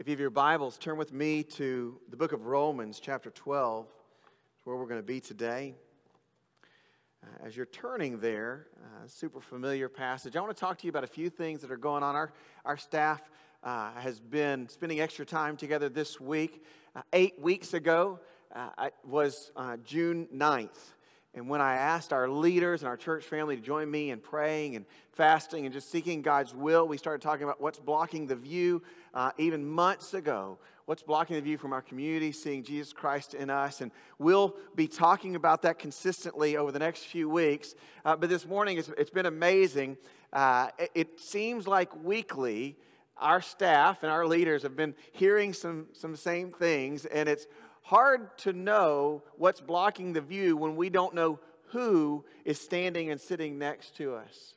If you have your Bibles, turn with me to the book of Romans, chapter 12. It's where we're going to be today. Uh, as you're turning there, uh, super familiar passage, I want to talk to you about a few things that are going on. Our, our staff uh, has been spending extra time together this week. Uh, eight weeks ago was June 9th. And when I asked our leaders and our church family to join me in praying and fasting and just seeking God's will, we started talking about what's blocking the view uh, even months ago. What's blocking the view from our community, seeing Jesus Christ in us. And we'll be talking about that consistently over the next few weeks. Uh, but this morning, it's, it's been amazing. Uh, it, it seems like weekly, our staff and our leaders have been hearing some, some same things, and it's hard to know what's blocking the view when we don't know who is standing and sitting next to us.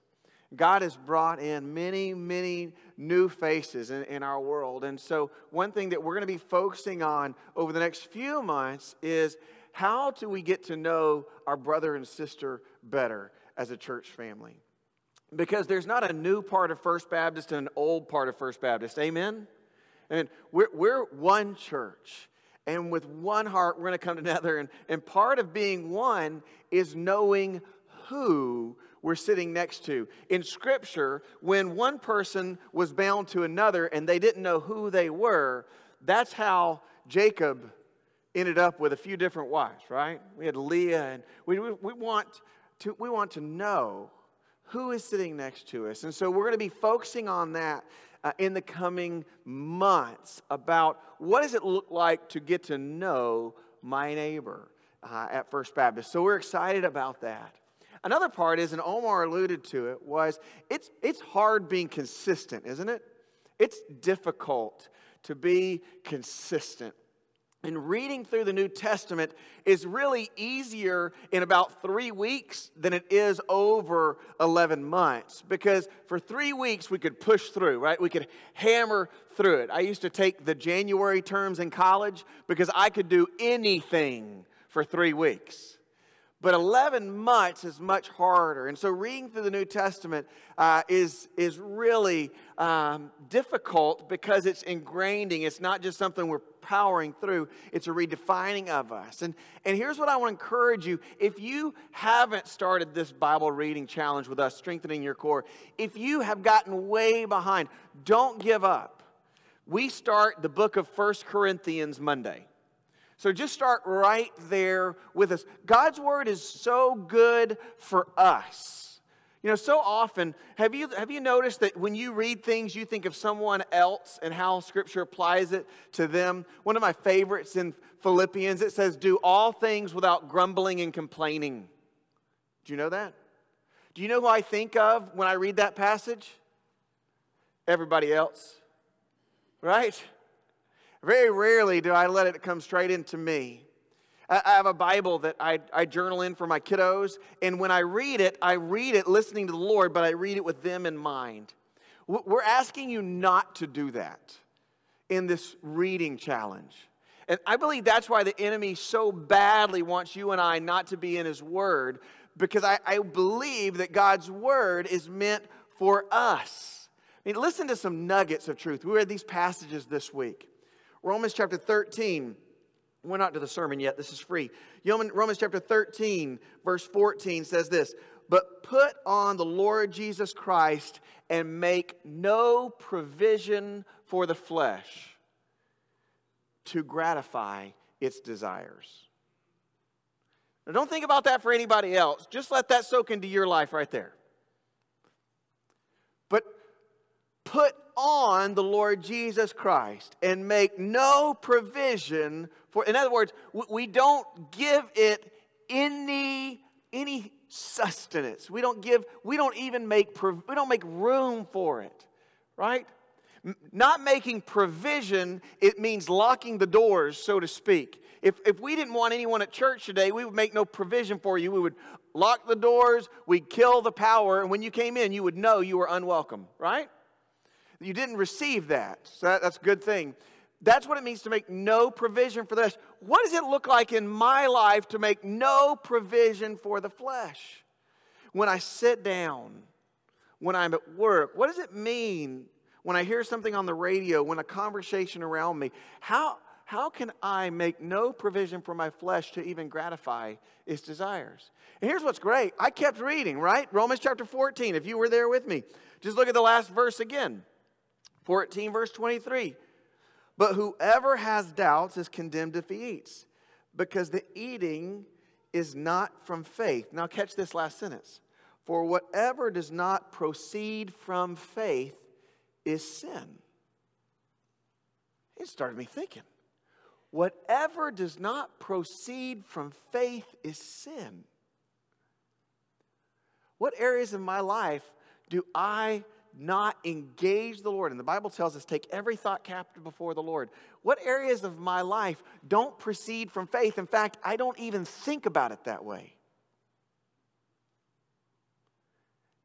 God has brought in many, many new faces in, in our world. And so, one thing that we're going to be focusing on over the next few months is how do we get to know our brother and sister better as a church family? Because there's not a new part of First Baptist and an old part of First Baptist. Amen? And we're, we're one church and with one heart, we're going to come together. And, and part of being one is knowing who we're sitting next to. In Scripture, when one person was bound to another and they didn't know who they were, that's how Jacob ended up with a few different wives, right? We had Leah, and we, we, we, want, to, we want to know who is sitting next to us. And so we're going to be focusing on that uh, in the coming months about what does it look like to get to know my neighbor uh, at First Baptist. So we're excited about that. Another part is, and Omar alluded to it, was it's, it's hard being consistent, isn't it? It's difficult to be consistent. And reading through the New Testament is really easier in about three weeks than it is over 11 months. Because for three weeks, we could push through, right? We could hammer through it. I used to take the January terms in college because I could do anything for three weeks. But 11 months is much harder. And so reading through the New Testament uh, is, is really um, difficult because it's ingraining. It's not just something we're powering through, it's a redefining of us. And, and here's what I want to encourage you if you haven't started this Bible reading challenge with us, strengthening your core, if you have gotten way behind, don't give up. We start the book of First Corinthians Monday. So just start right there with us. God's word is so good for us. You know, so often, have you, have you noticed that when you read things, you think of someone else and how Scripture applies it to them? One of my favorites in Philippians, it says, Do all things without grumbling and complaining. Do you know that? Do you know who I think of when I read that passage? Everybody else. Right? Very rarely do I let it come straight into me. I have a Bible that I, I journal in for my kiddos, and when I read it, I read it listening to the Lord, but I read it with them in mind. We're asking you not to do that in this reading challenge. And I believe that's why the enemy so badly wants you and I not to be in his word, because I, I believe that God's word is meant for us. I mean, listen to some nuggets of truth. We read these passages this week. Romans chapter 13. We're not to the sermon yet. This is free. Romans chapter 13, verse 14 says this But put on the Lord Jesus Christ and make no provision for the flesh to gratify its desires. Now, don't think about that for anybody else. Just let that soak into your life right there. But put on the Lord Jesus Christ and make no provision for, in other words, we don't give it any, any sustenance. We don't give, we don't even make, we don't make room for it, right? Not making provision, it means locking the doors, so to speak. If, if we didn't want anyone at church today, we would make no provision for you. We would lock the doors, we'd kill the power, and when you came in, you would know you were unwelcome, right? You didn't receive that. So that, that's a good thing. That's what it means to make no provision for the flesh. What does it look like in my life to make no provision for the flesh? When I sit down, when I'm at work, what does it mean? when I hear something on the radio, when a conversation around me, how, how can I make no provision for my flesh to even gratify its desires? And here's what's great. I kept reading, right? Romans chapter 14, if you were there with me. Just look at the last verse again 14, verse 23. But whoever has doubts is condemned if he eats, because the eating is not from faith. Now, catch this last sentence. For whatever does not proceed from faith is sin. It started me thinking. Whatever does not proceed from faith is sin. What areas of my life do I not engage the Lord? And the Bible tells us take every thought captive before the Lord. What areas of my life don't proceed from faith? In fact, I don't even think about it that way.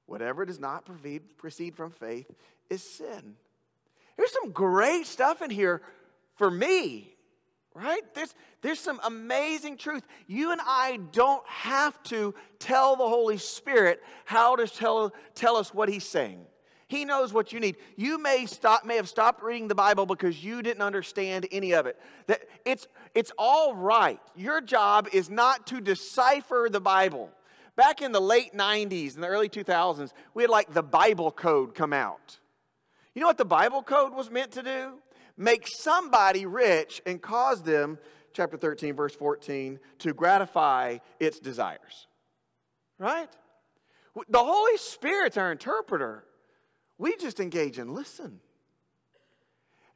Whatever does not proceed from faith is sin. There's some great stuff in here for me, right? There's, there's some amazing truth. You and I don't have to tell the Holy Spirit how to tell, tell us what He's saying. He knows what you need. You may stop, may have stopped reading the Bible because you didn't understand any of it. That it's, it's all right. Your job is not to decipher the Bible. Back in the late 90s and the early 2000s, we had like the Bible code come out. You know what the Bible code was meant to do? Make somebody rich and cause them, chapter 13, verse 14, to gratify its desires. Right? The Holy Spirit's our interpreter. We just engage and listen.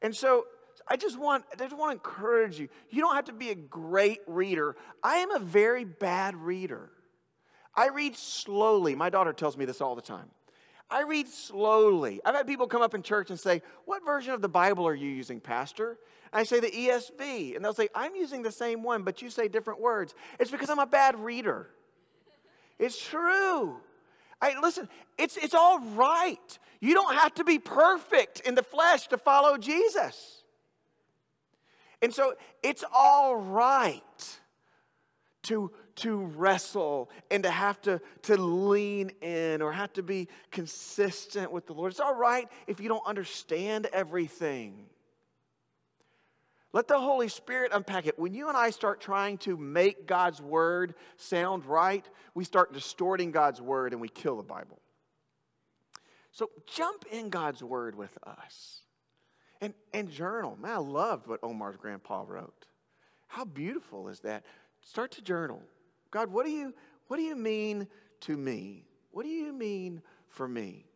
And so I just want, I just want to encourage you. You don't have to be a great reader. I am a very bad reader. I read slowly. My daughter tells me this all the time. I read slowly. I've had people come up in church and say, What version of the Bible are you using, Pastor? I say the ESV. And they'll say, I'm using the same one, but you say different words. It's because I'm a bad reader. It's true. I, listen, it's, it's all right. You don't have to be perfect in the flesh to follow Jesus. And so it's all right to to wrestle and to have to, to lean in or have to be consistent with the Lord. It's all right if you don't understand everything. Let the Holy Spirit unpack it. When you and I start trying to make God's word sound right, we start distorting God's word and we kill the Bible. So jump in God's word with us and, and journal. Man, I loved what Omar's grandpa wrote. How beautiful is that? Start to journal. God, what do you, what do you mean to me? What do you mean for me?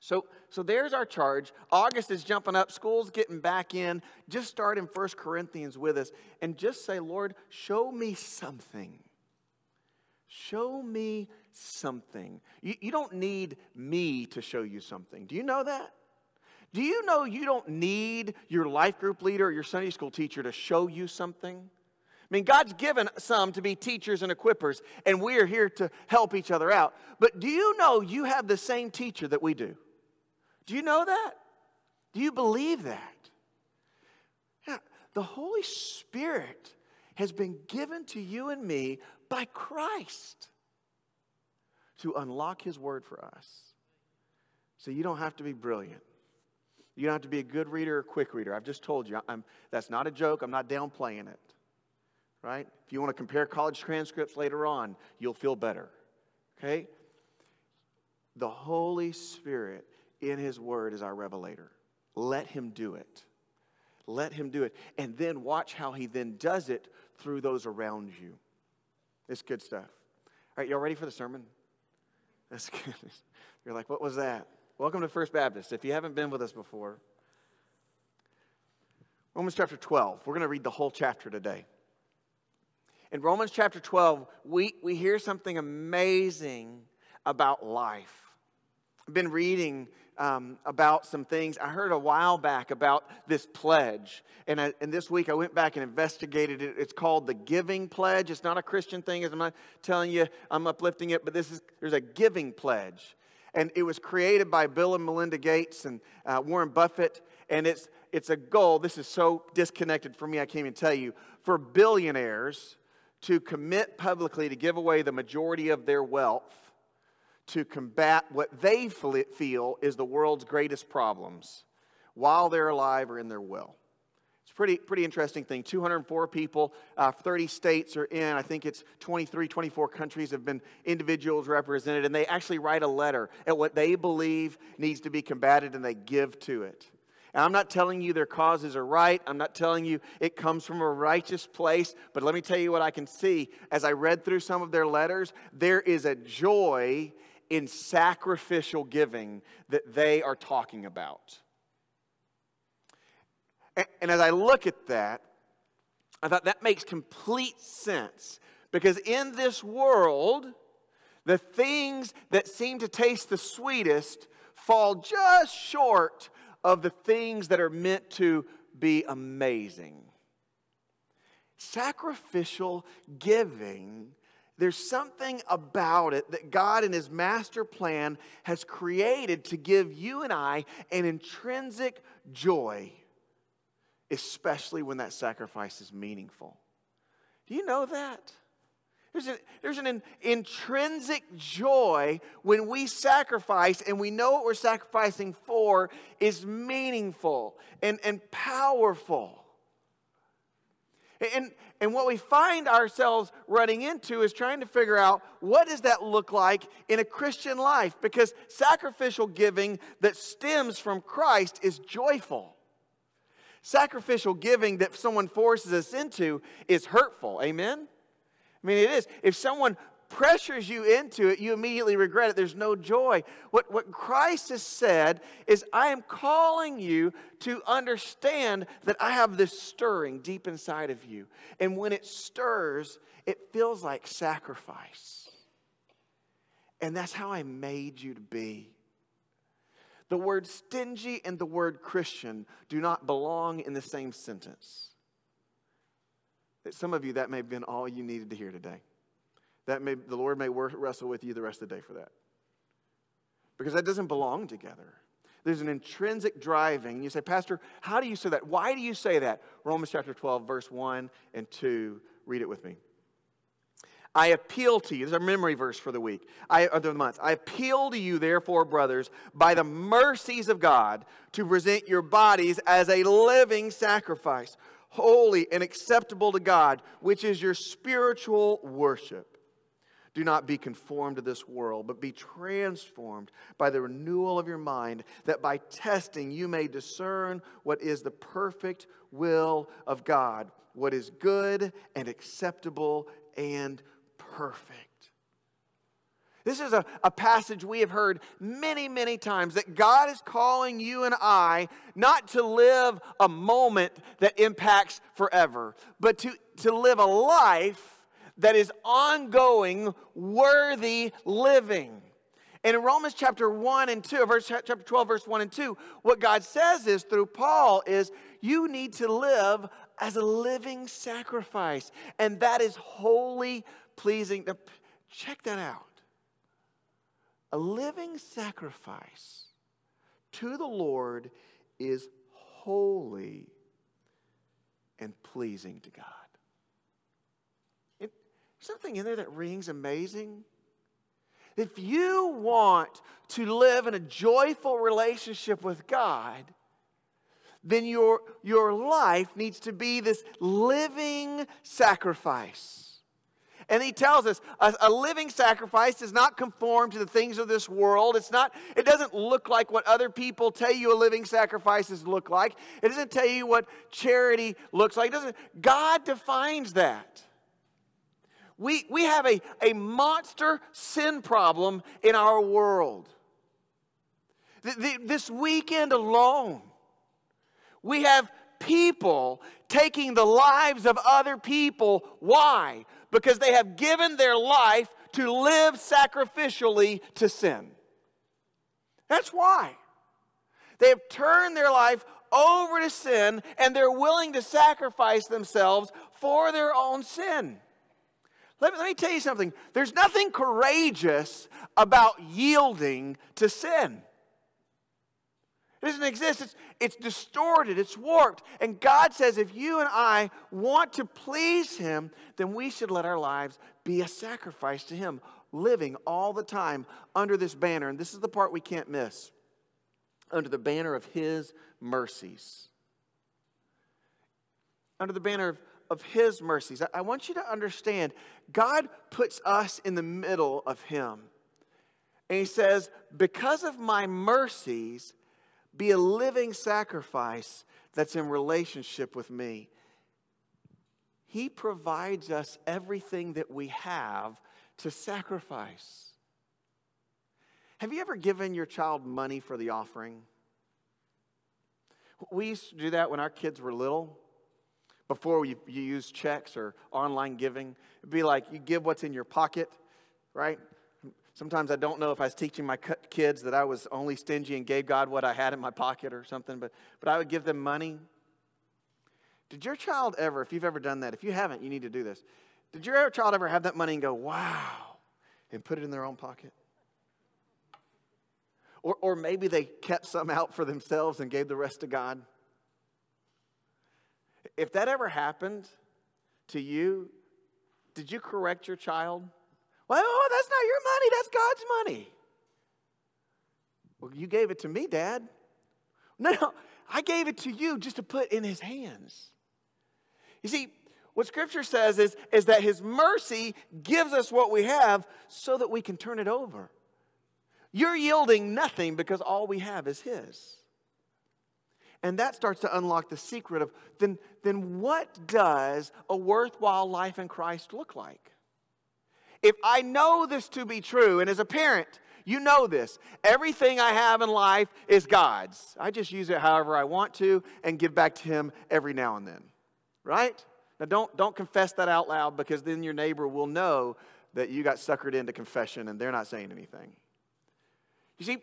So, so there's our charge. August is jumping up. School's getting back in. Just start in First Corinthians with us and just say, Lord, show me something. Show me something. You, you don't need me to show you something. Do you know that? Do you know you don't need your life group leader or your Sunday school teacher to show you something? I mean, God's given some to be teachers and equippers, and we are here to help each other out. But do you know you have the same teacher that we do? Do you know that? Do you believe that? Yeah, the Holy Spirit has been given to you and me by Christ to unlock His Word for us. So you don't have to be brilliant. You don't have to be a good reader or quick reader. I've just told you, I'm, that's not a joke. I'm not downplaying it right? If you want to compare college transcripts later on, you'll feel better, okay? The Holy Spirit in His Word is our revelator. Let Him do it. Let Him do it. And then watch how He then does it through those around you. It's good stuff. All right, y'all ready for the sermon? That's good. You're like, what was that? Welcome to First Baptist. If you haven't been with us before, Romans chapter 12. We're going to read the whole chapter today. In Romans chapter 12, we, we hear something amazing about life. Been reading um, about some things. I heard a while back about this pledge. And, I, and this week I went back and investigated it. It's called the Giving Pledge. It's not a Christian thing, as I'm not telling you I'm uplifting it, but this is, there's a giving pledge. And it was created by Bill and Melinda Gates and uh, Warren Buffett. And it's, it's a goal. This is so disconnected for me, I can't even tell you. For billionaires to commit publicly to give away the majority of their wealth to combat what they feel is the world's greatest problems while they're alive or in their will. It's a pretty, pretty interesting thing. 204 people, uh, 30 states are in. I think it's 23, 24 countries have been individuals represented, and they actually write a letter at what they believe needs to be combated and they give to it. And I'm not telling you their causes are right. I'm not telling you it comes from a righteous place. But let me tell you what I can see. As I read through some of their letters, there is a joy in sacrificial giving that they are talking about. And, as I look at that, I thought that makes complete sense because in this world, the things that seem to taste the sweetest fall just short of the things that are meant to be amazing. Sacrificial giving there's something about it that God, in His master plan, has created to give you and I an intrinsic joy, especially when that sacrifice is meaningful. Do you know that? There's, a, there's an in, intrinsic joy when we sacrifice and we know what we're sacrificing for is meaningful and, and powerful. And, and what we find ourselves running into is trying to figure out what does that look like in a Christian life? Because sacrificial giving that stems from Christ is joyful. Sacrificial giving that someone forces us into is hurtful. Amen? I mean, it is. If someone pressures you into it, you immediately regret it. There's no joy. What, what Christ has said is, I am calling you to understand that I have this stirring deep inside of you. And when it stirs, it feels like sacrifice. And that's how I made you to be. The word stingy and the word Christian do not belong in the same sentence. Some of you, that may have been all you needed to hear today that may, the Lord may wrestle with you the rest of the day for that. Because that doesn't belong together. There's an intrinsic driving. You say, Pastor, how do you say that? Why do you say that? Romans chapter 12, verse 1 and 2. Read it with me. I appeal to you. This is our memory verse for the week, I, of the month. I appeal to you, therefore, brothers, by the mercies of God, to present your bodies as a living sacrifice, holy and acceptable to God, which is your spiritual worship. Do not be conformed to this world, but be transformed by the renewal of your mind, that by testing you may discern what is the perfect will of God, what is good and acceptable and perfect. This is a, a passage we have heard many, many times that God is calling you and I not to live a moment that impacts forever, but to, to live a life that is ongoing, worthy living. And in Romans chapter 1 and 2, verse, chapter 12, verse 1 and 2, what God says is through Paul is you need to live as a living sacrifice. And that is wholly pleasing. Now, check that out. A living sacrifice to the Lord is holy and pleasing to God something in there that rings amazing? If you want to live in a joyful relationship with God, then your, your life needs to be this living sacrifice. And he tells us a, a, living sacrifice does not conform to the things of this world. It's not, it doesn't look like what other people tell you a living sacrifices look like. It doesn't tell you what charity looks like. It doesn't, God defines that. We, we have a, a monster sin problem in our world. The, the, this weekend alone, we have people taking the lives of other people. Why? Because they have given their life to live sacrificially to sin. That's why. They have turned their life over to sin and they're willing to sacrifice themselves for their own sin. Let me, let me tell you something. There's nothing courageous about yielding to sin. It doesn't exist. It's, it's distorted, it's warped. And God says if you and I want to please Him, then we should let our lives be a sacrifice to Him, living all the time under this banner. And this is the part we can't miss under the banner of His mercies. Under the banner of, of His mercies. I, want you to understand God puts us in the middle of Him. And He says, Because of my mercies, be a living sacrifice that's in relationship with me. He provides us everything that we have to sacrifice. Have you ever given your child money for the offering? We used to do that when our kids were little. Before you, you use checks or online giving, it'd be like you give what's in your pocket, right? Sometimes I don't know if I was teaching my kids that I was only stingy and gave God what I had in my pocket or something, but, but I would give them money. Did your child ever, if you've ever done that, if you haven't, you need to do this. Did your child ever have that money and go, wow, and put it in their own pocket? Or, or maybe they kept some out for themselves and gave the rest to God. If that ever happened to you, did you correct your child? Well, oh, that's not your money, that's God's money. Well, you gave it to me, Dad. No, no, I gave it to you just to put in his hands. You see, what Scripture says is, is that His mercy gives us what we have so that we can turn it over. You're yielding nothing because all we have is His. And that starts to unlock the secret of then, then what does a worthwhile life in Christ look like? If I know this to be true, and as a parent, you know this. Everything I have in life is God's. I just use it however I want to and give back to Him every now and then. Right? Now, don't, don't confess that out loud because then your neighbor will know that you got suckered into confession and they're not saying anything. You see,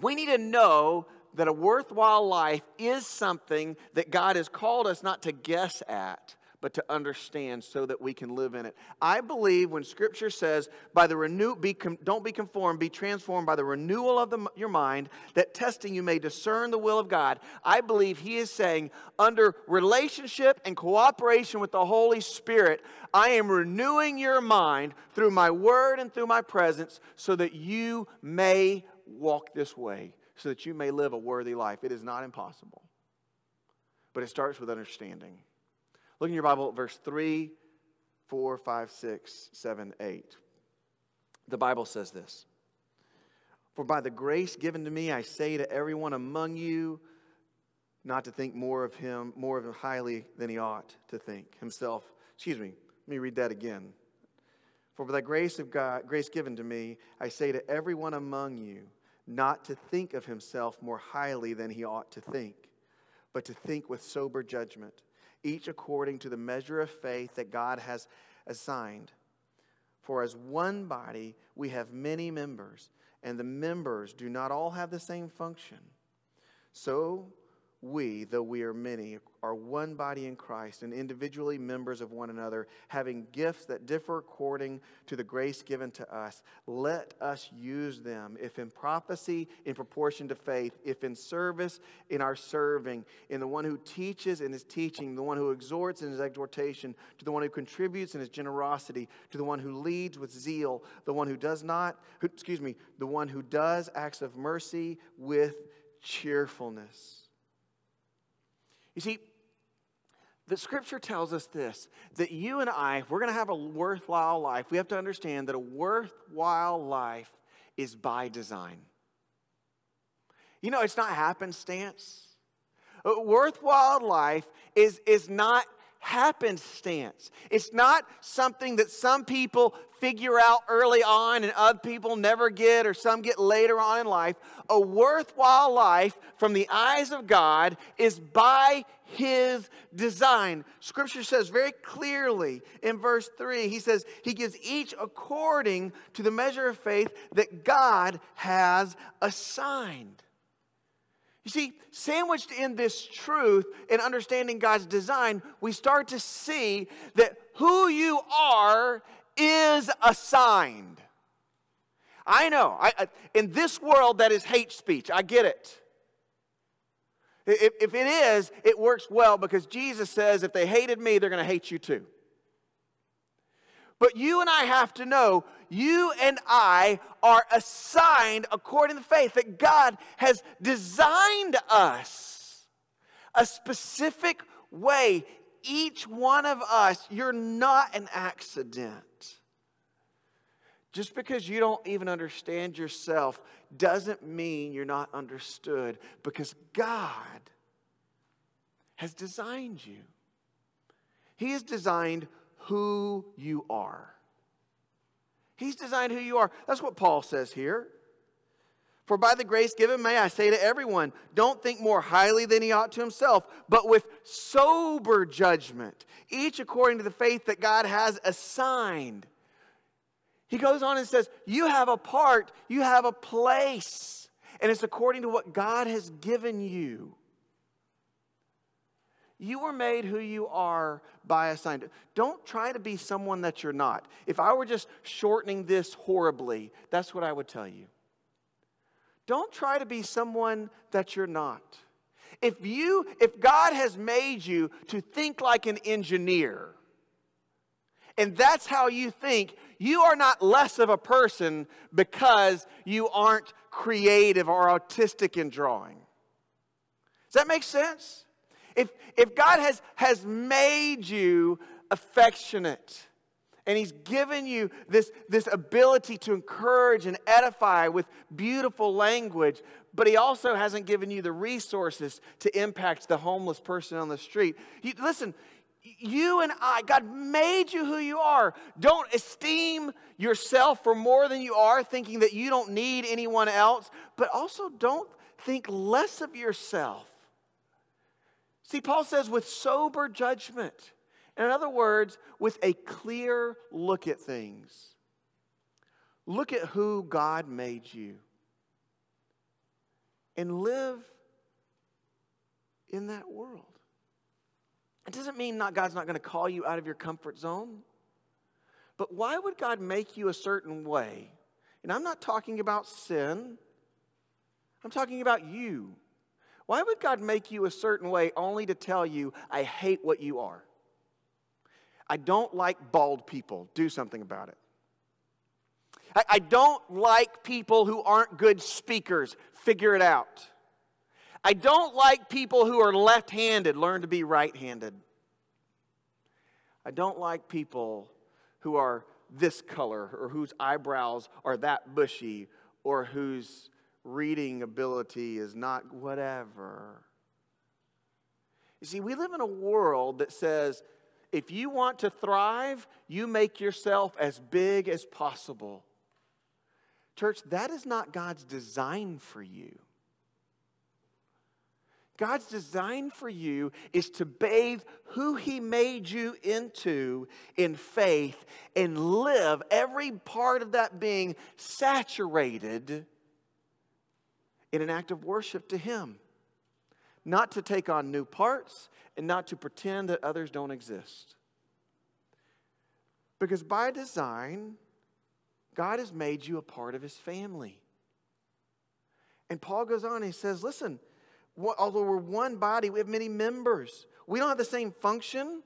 we need to know that a worthwhile life is something that God has called us not to guess at, but to understand so that we can live in it. I believe when Scripture says, "By the renew, be don't be conformed, be transformed by the renewal of the, your mind, that testing you may discern the will of God." I believe He is saying, under relationship and cooperation with the Holy Spirit, I am renewing your mind through my Word and through my presence, so that you may walk this way, so that you may live a worthy life. It is not impossible, but it starts with understanding. Look in your Bible at verse 3, 4, 5, 6, 7, 8. The Bible says this For by the grace given to me, I say to everyone among you, not to think more of him, more of him highly than he ought to think himself. Excuse me, let me read that again. For by the grace of God, grace given to me, I say to everyone among you, not to think of himself more highly than he ought to think, but to think with sober judgment each according to the measure of faith that God has assigned. For as one body, we have many members, and the members do not all have the same function. So we, though we are many, are one body in Christ and individually members of one another, having gifts that differ according to the grace given to us. Let us use them, if in prophecy, in proportion to faith, if in service, in our serving, in the one who teaches in his teaching, the one who exhorts in his exhortation, to the one who contributes in his generosity, to the one who leads with zeal, the one who does not, who, excuse me, the one who does acts of mercy with cheerfulness. You see, the scripture tells us this that you and I, if we're going to have a worthwhile life, we have to understand that a worthwhile life is by design. You know, it's not happenstance. A worthwhile life is, is not happenstance. It's not something that some people figure out early on and other people never get or some get later on in life. A worthwhile life from the eyes of God is by his design. Scripture says very clearly in verse 3, he says, He gives each according to the measure of faith that God has assigned. You see, sandwiched in this truth and understanding God's design, we start to see that who you are is assigned. I know, I, I, in this world, that is hate speech. I get it. If, if it is, it works well because Jesus says, if they hated me, they're going to hate you too. But you and I have to know you and I are assigned according to faith that God has designed us a specific way. Each one of us, you're not an accident. Just because you don't even understand yourself doesn't mean you're not understood because God has designed you. He has designed who you are. He's designed who you are. That's what Paul says here. For by the grace given may I say to everyone, don't think more highly than he ought to himself, but with sober judgment, each according to the faith that God has assigned. He goes on and says, You have a part, you have a place, and it's according to what God has given you. You were made who you are by a sign. Don't try to be someone that you're not. If I were just shortening this horribly, that's what I would tell you. Don't try to be someone that you're not. If you if God has made you to think like an engineer, and that's how you think, you are not less of a person because you aren't creative or artistic in drawing. Does that make sense? If, if God has, has made you affectionate, and he's given you this, this ability to encourage and edify with beautiful language, but he also hasn't given you the resources to impact the homeless person on the street. You, listen, you and I, God made you who you are. Don't esteem yourself for more than you are, thinking that you don't need anyone else, but also don't think less of yourself. See, Paul says, with sober judgment. In other words, with a clear look at things. Look at who God made you. And live in that world. It doesn't mean not God's not going to call you out of your comfort zone. But why would God make you a certain way? And I'm not talking about sin. I'm talking about you. Why would God make you a certain way only to tell you, I hate what you are? I don't like bald people. Do something about it. I, I don't like people who aren't good speakers. Figure it out. I don't like people who are left handed. Learn to be right handed. I don't like people who are this color or whose eyebrows are that bushy or whose reading ability is not whatever. You see, we live in a world that says if you want to thrive, you make yourself as big as possible. Church, that is not God's design for you. God's design for you is to bathe who He made you into in faith and live every part of that being saturated in an act of worship to Him. Not to take on new parts and not to pretend that others don't exist. Because by design, God has made you a part of His family. And Paul goes on, he says, Listen, although we're one body, we have many members. We don't have the same function.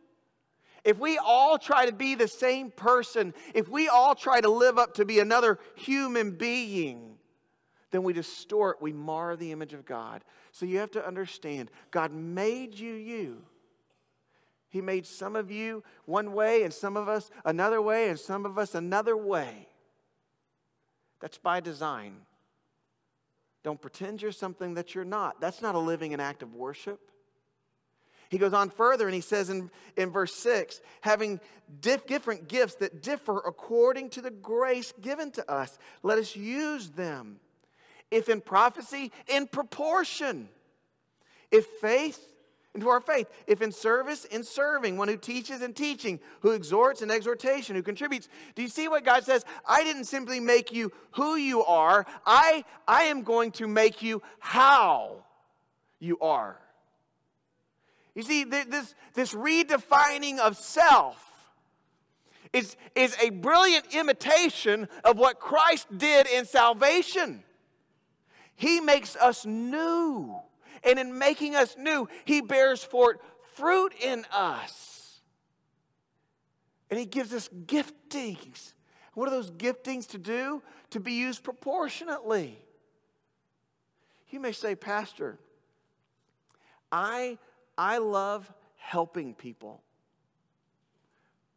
If we all try to be the same person, if we all try to live up to be another human being, then we distort, we mar the image of God. So you have to understand God made you you. He made some of you one way, and some of us another way, and some of us another way. That's by design. Don't pretend you're something that you're not. That's not a living and act of worship. He goes on further and he says in, in verse 6 having diff, different gifts that differ according to the grace given to us, let us use them. If in prophecy, in proportion. If faith, into our faith. If in service, in serving. One who teaches in teaching. Who exhorts in exhortation. Who contributes. Do you see what God says? I didn't simply make you who you are, I, I am going to make you how you are. You see, this, this redefining of self is, is a brilliant imitation of what Christ did in salvation. He makes us new. And in making us new, He bears forth fruit in us. And He gives us giftings. What are those giftings to do? To be used proportionately. You may say, Pastor, I, I love helping people,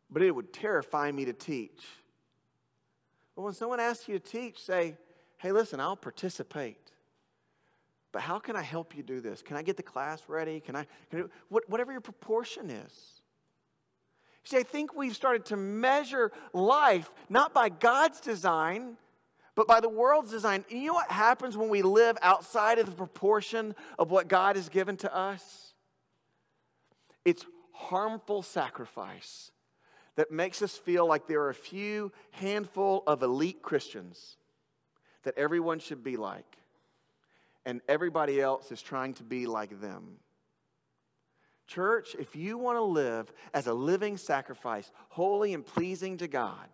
but it would terrify me to teach. But when someone asks you to teach, say, hey, listen, I'll participate. But how can I help you do this? Can I get the class ready? Can I, can I what, whatever your proportion is. See, I think we've started to measure life not by God's design, but by the world's design. And you know what happens when we live outside of the proportion of what God has given to us? It's harmful sacrifice that makes us feel like there are a few handful of elite Christians that everyone should be like, and everybody else is trying to be like them. Church, if you want to live as a living sacrifice, holy and pleasing to God,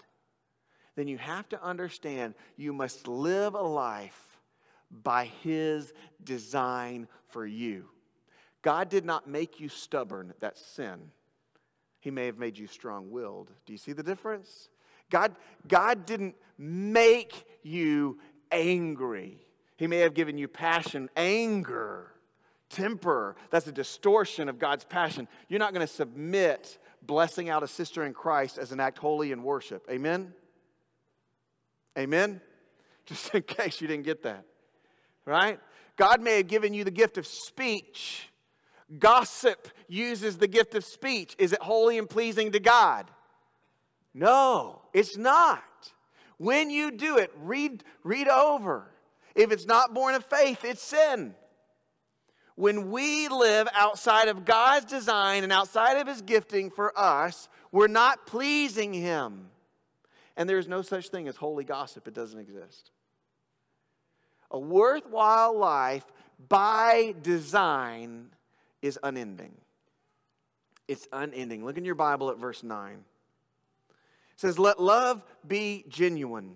then you have to understand you must live a life by His design for you. God did not make you stubborn, that's sin. He may have made you strong willed. Do you see the difference? God, God didn't make you angry. He may have given you passion, anger, temper. That's a distortion of God's passion. You're not going to submit blessing out a sister in Christ as an act holy in worship. Amen? Amen? Just in case you didn't get that. Right? God may have given you the gift of speech Gossip uses the gift of speech. Is it holy and pleasing to God? No, it's not. When you do it, read, read over. If it's not born of faith, it's sin. When we live outside of God's design and outside of His gifting for us, we're not pleasing Him. And there's no such thing as holy gossip, it doesn't exist. A worthwhile life by design is unending. It's unending. Look in your Bible at verse 9. It says, Let love be genuine.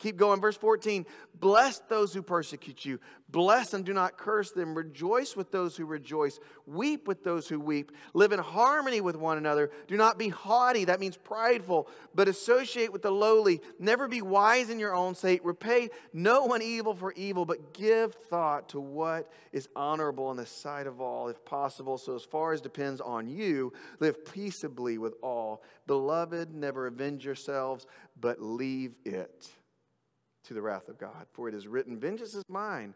Keep going. Verse 14 Bless those who persecute you. Bless and do not curse them. Rejoice with those who rejoice. Weep with those who weep. Live in harmony with one another. Do not be haughty, that means prideful, but associate with the lowly. Never be wise in your own sight. Repay no one evil for evil, but give thought to what is honorable in the sight of all, if possible. So, as far as depends on you, live peaceably with all. Beloved, never avenge yourselves, but leave it to the wrath of God. For it is written, Vengeance is mine.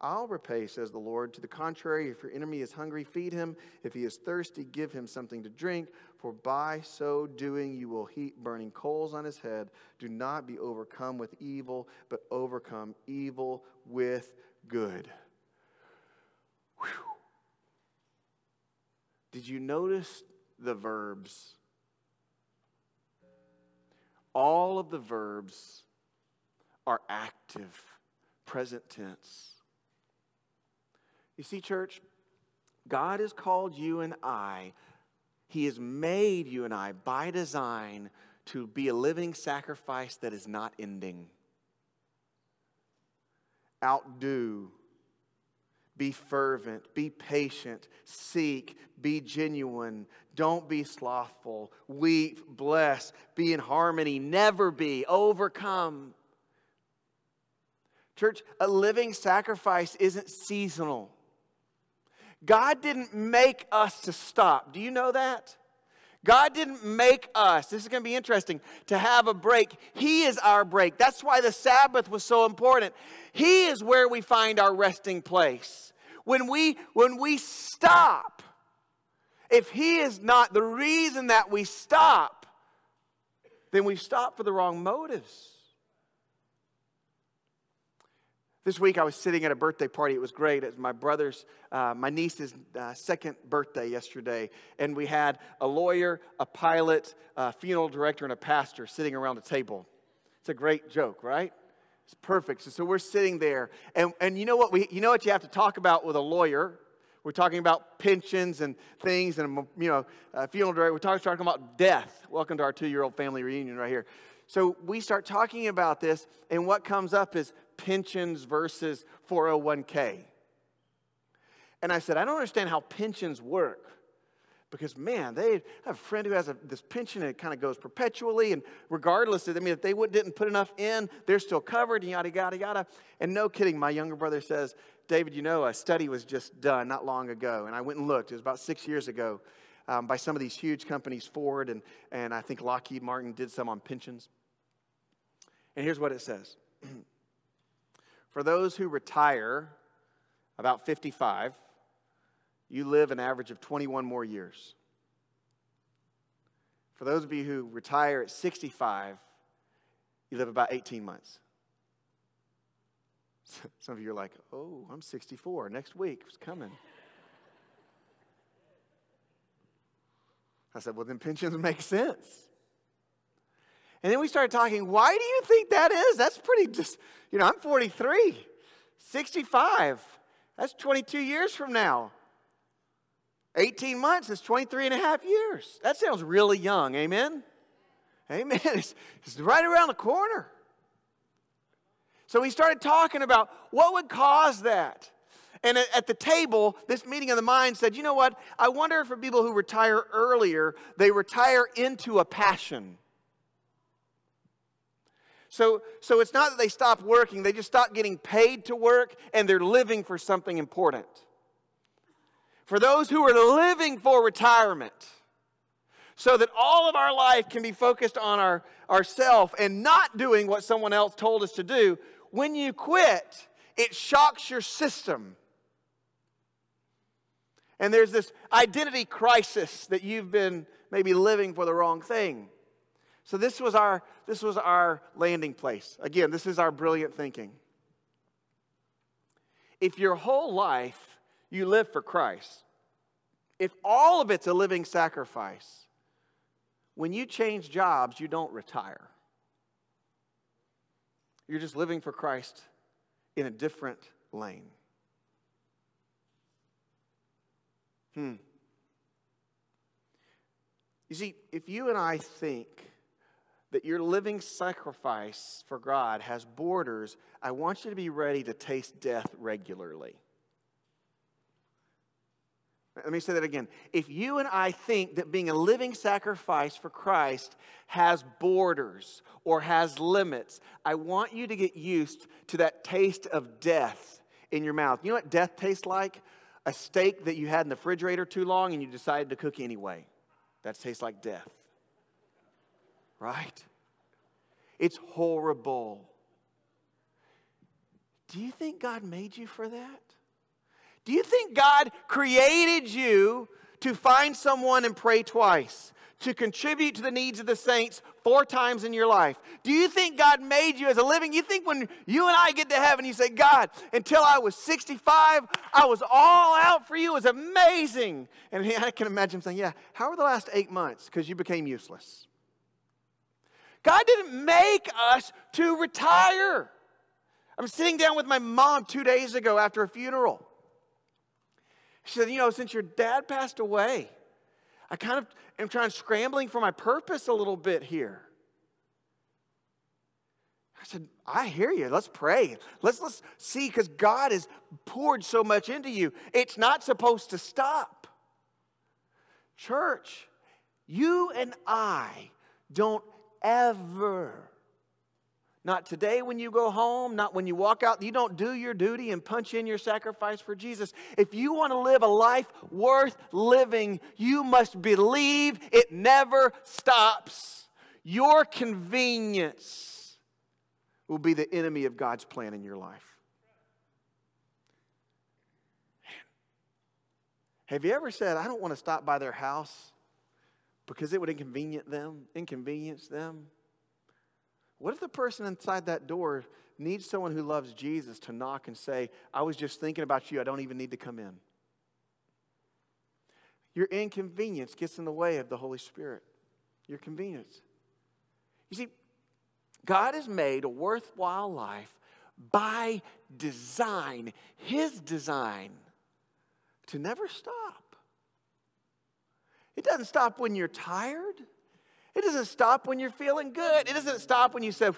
I'll repay, says the Lord. To the contrary, if your enemy is hungry, feed him. If he is thirsty, give him something to drink. For by so doing, you will heap burning coals on his head. Do not be overcome with evil, but overcome evil with good. Whew. Did you notice the verbs? All of the verbs are active, present tense. You see, church, God has called you and I, He has made you and I by design to be a living sacrifice that is not ending. Outdo, be fervent, be patient, seek, be genuine, don't be slothful, weep, bless, be in harmony, never be, overcome. Church, a living sacrifice isn't seasonal. God didn't make us to stop. Do you know that? God didn't make us, this is going to be interesting, to have a break. He is our break. That's why the Sabbath was so important. He is where we find our resting place. When we when we stop, if he is not the reason that we stop, then we stop for the wrong motives. This week I was sitting at a birthday party. It was great. It was my brother's, uh, my niece's uh, second birthday yesterday. And we had a lawyer, a pilot, a funeral director, and a pastor sitting around a table. It's a great joke, right? It's perfect. So, so we're sitting there. And, and you know what we you know what you have to talk about with a lawyer we're talking about pensions and things, and you know, uh, funeral director. We're talking, talking about death. Welcome to our two-year-old family reunion right here. So we start talking about this, and what comes up is pensions versus 401k. And I said, I don't understand how pensions work. Because, man, they have a friend who has a, this pension and it kind of goes perpetually. And regardless, of, I mean, if they didn't put enough in, they're still covered, and yada, yada, yada. And no kidding, my younger brother says, David, you know, a study was just done not long ago. And I went and looked. It was about six years ago um, by some of these huge companies, Ford, and, and I think Lockheed Martin did some on pensions. And here's what it says For those who retire about 55, you live an average of 21 more years. For those of you who retire at 65, you live about 18 months. Some of you are like, oh, I'm 64. Next week, it's coming. I said, well, then pensions make sense. And then we started talking, why do you think that is? That's pretty just, you know, I'm 43, 65. That's 22 years from now. 18 months is 23 and a half years. That sounds really young. Amen? Amen. It's, it's right around the corner. So we started talking about what would cause that. And at the table, this meeting of the mind said, you know what? I wonder if for people who retire earlier, they retire into a passion. So, so it's not that they stop working, they just stop getting paid to work and they're living for something important. For those who are living for retirement so that all of our life can be focused on our ourself and not doing what someone else told us to do when you quit it shocks your system. And there's this identity crisis that you've been maybe living for the wrong thing so this was our this was our landing place again this is our brilliant thinking if your whole life you live for Christ, if all of it's a living sacrifice, when you change jobs, you don't retire. You're just living for Christ in a different lane. Hmm. You see, if you and I think that your living sacrifice for God has borders, I want you to be ready to taste death regularly. Let me say that again. If you and I think that being a living sacrifice for Christ has borders or has limits, I want you to get used to that taste of death in your mouth. You know what death tastes like? A steak that you had in the refrigerator too long and you decided to cook anyway. That tastes like death. Right? It's horrible. Do you think God made you for that? Do you think God created you to find someone and pray twice? To contribute to the needs of the saints four times in your life? Do you think God made you as a living? You think when you and I get to heaven, you say, God, until I was 65, I was all out for you. It was amazing. And I can imagine saying, Yeah, how were the last eight months? Because you became useless. God didn't make us to retire. I'm sitting down with my mom two days ago after a funeral. She said, You know, since your dad passed away, I kind of am trying scrambling for my purpose a little bit here. I said, I hear you. Let's pray. Let's let's see, because God has poured so much into you. It's not supposed to stop. Church, you and I don't ever not today when you go home, not when you walk out. You don't do your duty and punch in your sacrifice for Jesus. If you want to live a life worth living, you must believe it never stops. Your convenience will be the enemy of God's plan in your life. Have you ever said, I don't want to stop by their house because it would inconvenience them, inconvenience them? What if the person inside that door needs someone who loves Jesus to knock and say, I was just thinking about you, I don't even need to come in? Your inconvenience gets in the way of the Holy Spirit. Your convenience. You see, God has made a worthwhile life by design, His design, to never stop. It doesn't stop when you're tired. It doesn't stop when you're feeling good. It doesn't stop when you say,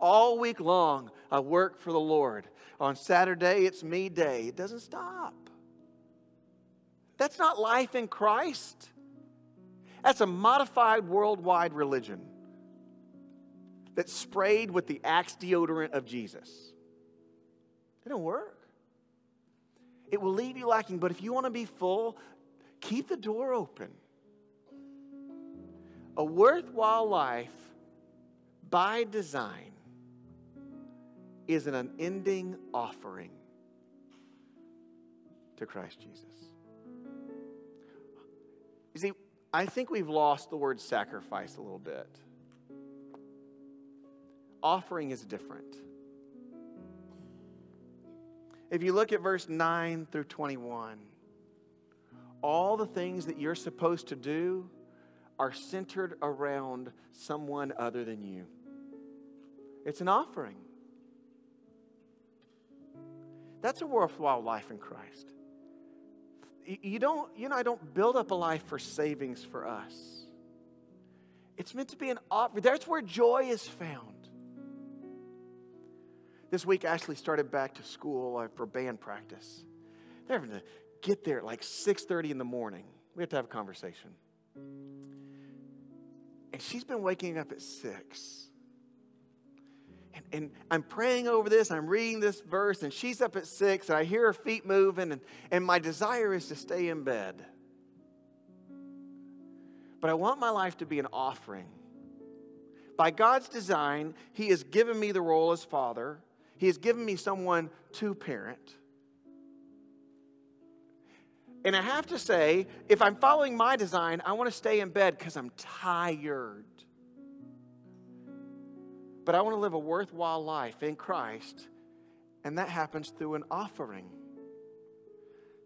all week long, I work for the Lord. On Saturday, it's me day. It doesn't stop. That's not life in Christ. That's a modified worldwide religion that's sprayed with the Axe deodorant of Jesus. It don't work. It will leave you lacking, but if you want to be full, keep the door open. A worthwhile life by design is an unending offering to Christ Jesus. You see, I think we've lost the word sacrifice a little bit. Offering is different. If you look at verse 9 through 21, all the things that you're supposed to do are centered around someone other than you. It's an offering. That's a worthwhile life in Christ. You don't, you know, I don't build up a life for savings for us. It's meant to be an offering. That's where joy is found. This week, Ashley started back to school uh, for band practice. They're having to get there at like 6.30 in the morning. We have to have a conversation. And she's been waking up at 6. And, and, I'm praying over this, I'm reading this verse, and she's up at 6, and I hear her feet moving, and, and my desire is to stay in bed. But I want my life to be an offering. By God's design, He has given me the role as father. He has given me someone to parent. And I have to say, if I'm following my design, I want to stay in bed because I'm tired. But I want to live a worthwhile life in Christ, and that happens through an offering.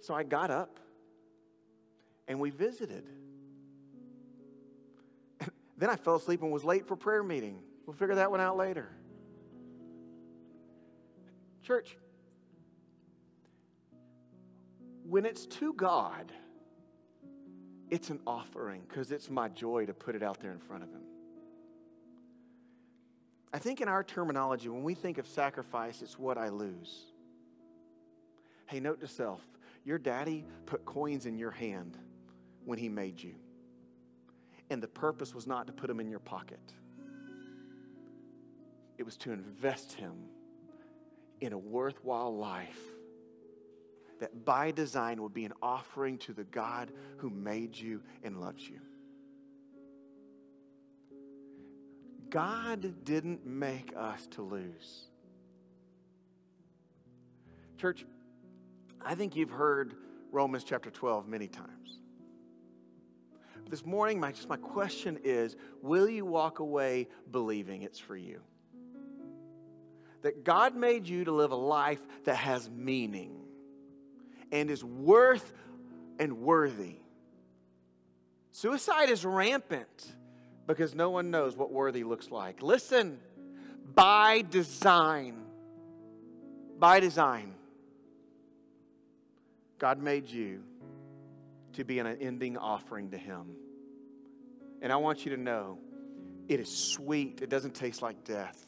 So I got up and we visited. then I fell asleep and was late for prayer meeting. We'll figure that one out later. Church, when it's to God, it's an offering because it's my joy to put it out there in front of Him. I think in our terminology, when we think of sacrifice, it's what I lose. Hey, note to self your daddy put coins in your hand when he made you. And the purpose was not to put them in your pocket, it was to invest him in a worthwhile life that by design would be an offering to the God who made you and loves you. God didn't make us to lose. Church, I think you've heard Romans chapter 12 many times. This morning, my, just my question is will you walk away believing it's for you? That God made you to live a life that has meaning and is worth and worthy. Suicide is rampant because no one knows what worthy looks like. Listen, by design, by design, God made you to be an unending offering to Him. And I want you to know it is sweet, it doesn't taste like death.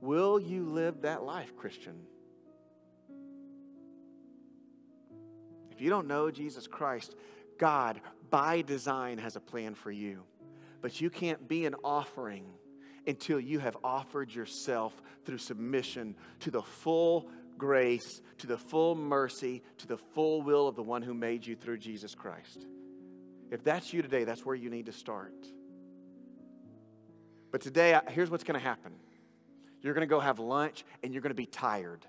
Will you live that life, Christian? If you don't know Jesus Christ, God, by design, has a plan for you. But you can't be an offering until you have offered yourself through submission to the full grace, to the full mercy, to the full will of the one who made you through Jesus Christ. If that's you today, that's where you need to start. But today, here's what's going to happen you're going to go have lunch and you're going to be tired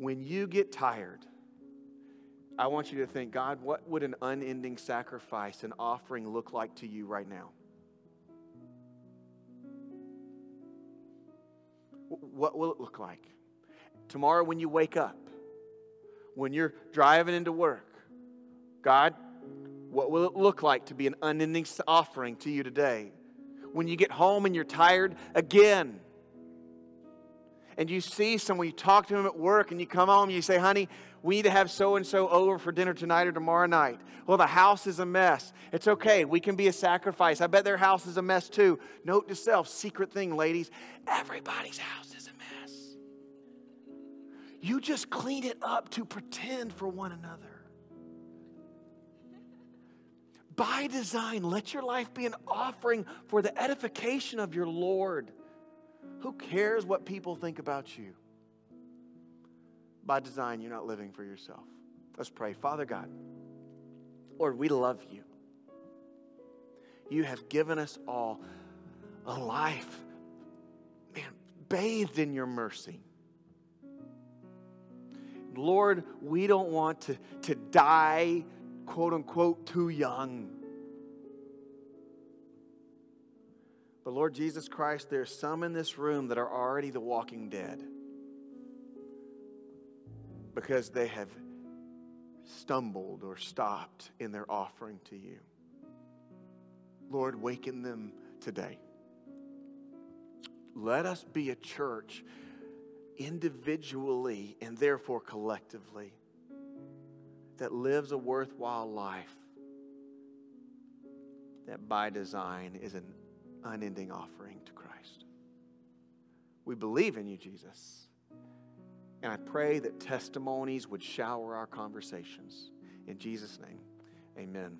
when you get tired, I want you to think, God, what would an unending sacrifice, an offering look like to you right now? What will it look like? Tomorrow, when you wake up, when you're driving into work, God, what will it look like to be an unending offering to you today? When you get home and you're tired again, and you see someone, you talk to them at work, and you come home and you say, honey, we need to have so and so over for dinner tonight or tomorrow night. Well, the house is a mess. It's okay. We can be a sacrifice. I bet their house is a mess too. Note to self, secret thing, ladies everybody's house is a mess. You just clean it up to pretend for one another. By design, let your life be an offering for the edification of your Lord. Who cares what people think about you? By design, you're not living for yourself. Let's pray. Father God, Lord, we love you. You have given us all a life, man, bathed in your mercy. Lord, we don't want to, to die, quote unquote, too young. But Lord Jesus Christ, there's some in this room that are already the walking dead because they have stumbled or stopped in their offering to you. Lord, waken them today. Let us be a church individually and therefore collectively that lives a worthwhile life that by design is an unending offering to Christ. We believe in you, Jesus. And I pray that testimonies would shower our conversations. In Jesus' name, amen.